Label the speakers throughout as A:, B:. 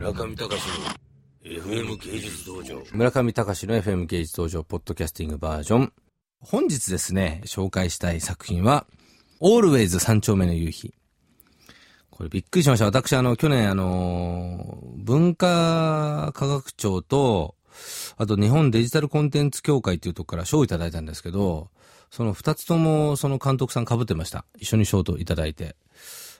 A: 村上隆の FM 芸術道場。
B: 村上隆の FM 芸術道場ポッドキャスティングバージョン。本日ですね、紹介したい作品は、Always 三丁目の夕日。これびっくりしました。私、あの、去年、あの、文化科学庁と、あと日本デジタルコンテンツ協会っていうとこから賞をいただいたんですけど、その二つともその監督さん被ってました。一緒に賞といただいて。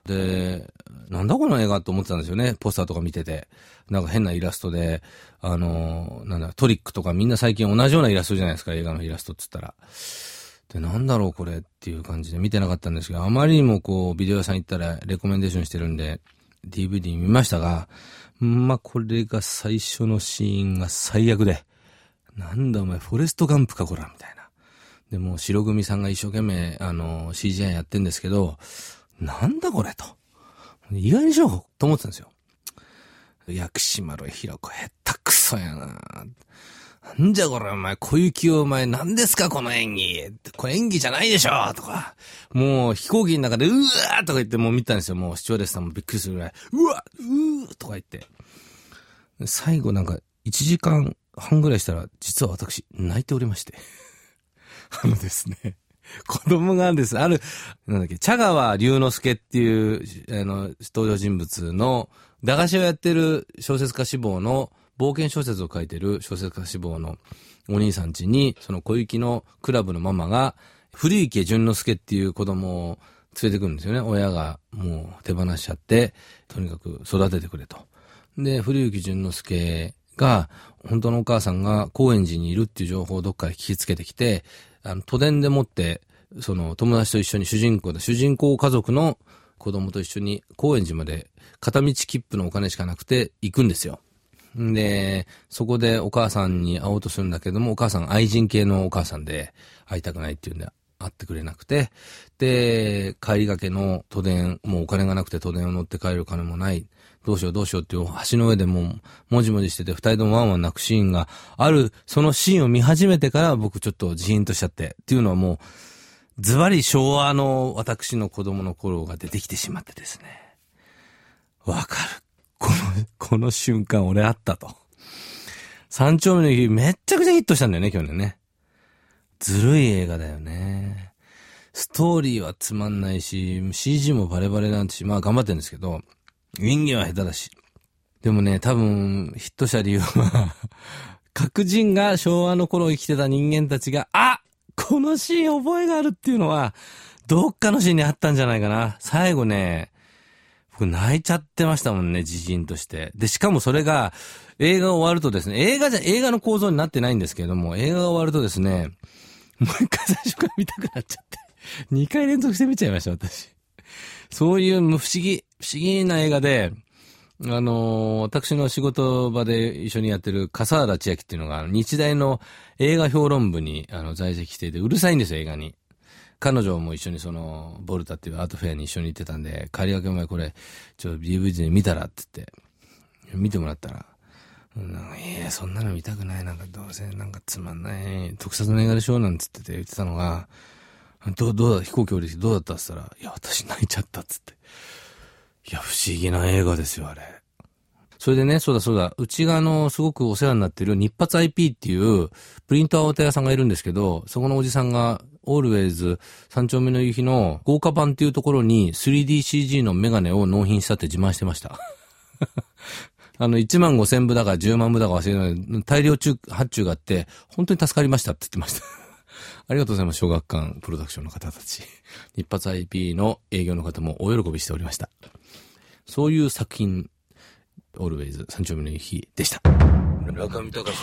B: で、なんだこの映画と思ってたんですよね。ポスターとか見てて。なんか変なイラストで、あの、なんだ、トリックとかみんな最近同じようなイラストじゃないですか、映画のイラストっつったら。で、なんだろうこれっていう感じで見てなかったんですけど、あまりにもこう、ビデオ屋さん行ったらレコメンデーションしてるんで、DVD 見ましたが、まあ、これが最初のシーンが最悪で、なんだお前、フォレストガンプかこら、みたいな。で、もう白組さんが一生懸命、あの、CGI やってんですけど、なんだこれと。意外にしようと思ってたんですよ。薬師丸ひろ子、へったくそやな。なんじゃこれお前、小雪をお前、何ですかこの演技。これ演技じゃないでしょとか。もう飛行機の中で、うわーとか言ってもう見たんですよ。もう視聴レスさんもびっくりするぐらい。うわうーとか言って。最後なんか、1時間半ぐらいしたら、実は私、泣いておりまして。あのですね。子供がです。ある、なんだっけ、茶川龍之介っていう、あの、登場人物の、駄菓子をやってる小説家志望の、冒険小説を書いてる小説家志望のお兄さん家に、その小雪のクラブのママが、古池淳之介っていう子供を連れてくるんですよね。親がもう手放しちゃって、とにかく育ててくれと。で、古池淳之介が、本当のお母さんが高円寺にいるっていう情報をどっかで聞きつけてきて、あの、都電でもって、その友達と一緒に主人公で、主人公家族の子供と一緒に高円寺まで片道切符のお金しかなくて行くんですよ。で、そこでお母さんに会おうとするんだけども、お母さん愛人系のお母さんで会いたくないっていうんで会ってくれなくて、で、帰りがけの都電、もうお金がなくて都電を乗って帰る金もない。どうしようどうしようっていう橋の上でもう、もじもじしてて二人ともワンワン泣くシーンがある、そのシーンを見始めてから僕ちょっとジーンとしちゃって、っていうのはもう、ズバリ昭和の私の子供の頃が出てきてしまってですね。わかる。この、この瞬間俺あったと。三丁目の日めっちゃくちゃヒットしたんだよね、去年ね。ずるい映画だよね。ストーリーはつまんないし、CG もバレバレなんてし、まあ頑張ってるんですけど、演技は下手だし。でもね、多分、ヒットした理由は 白人が昭和の頃生きてた人間たちが、あこのシーン覚えがあるっていうのは、どっかのシーンにあったんじゃないかな。最後ね、僕泣いちゃってましたもんね、自信として。で、しかもそれが、映画終わるとですね、映画じゃ、映画の構造になってないんですけれども、映画が終わるとですね、もう一回最初から見たくなっちゃって。二回連続して見ちゃいました、私。そういう不思議、不思議な映画で、あの、私の仕事場で一緒にやってる笠原千秋っていうのが、日大の映画評論部にあの在籍していて、うるさいんですよ、映画に。彼女も一緒にその、ボルタっていうアートフェアに一緒に行ってたんで、帰りがけ前これ、ちょっと DVD で見たらって言って、見てもらったら、いや、そんなの見たくない。なんか、どうせ、なんかつまんない、特撮の映画でしょなんつってて言ってたのが、どう、どうだ、飛行機降りてどうだったって言ったら、いや、私泣いちゃったっつって。いや、不思議な映画ですよ、あれ。それでね、そうだそうだ、うちがあの、すごくお世話になってる日発 IP っていう、プリントアウト屋さんがいるんですけど、そこのおじさんが、オールウェイズ三丁目の夕日の豪華版っていうところに 3DCG のメガネを納品したって自慢してました。あの、1万5千部だか10万部だか忘れない大量中、発注があって、本当に助かりましたって言ってました。ありがとうございます。小学館プロダクションの方たち。日発 IP の営業の方もお喜びしておりました。そういう作品、オールウェイズ三丁目の日でした。
A: 中見隆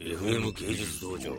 A: の FM 芸術道場。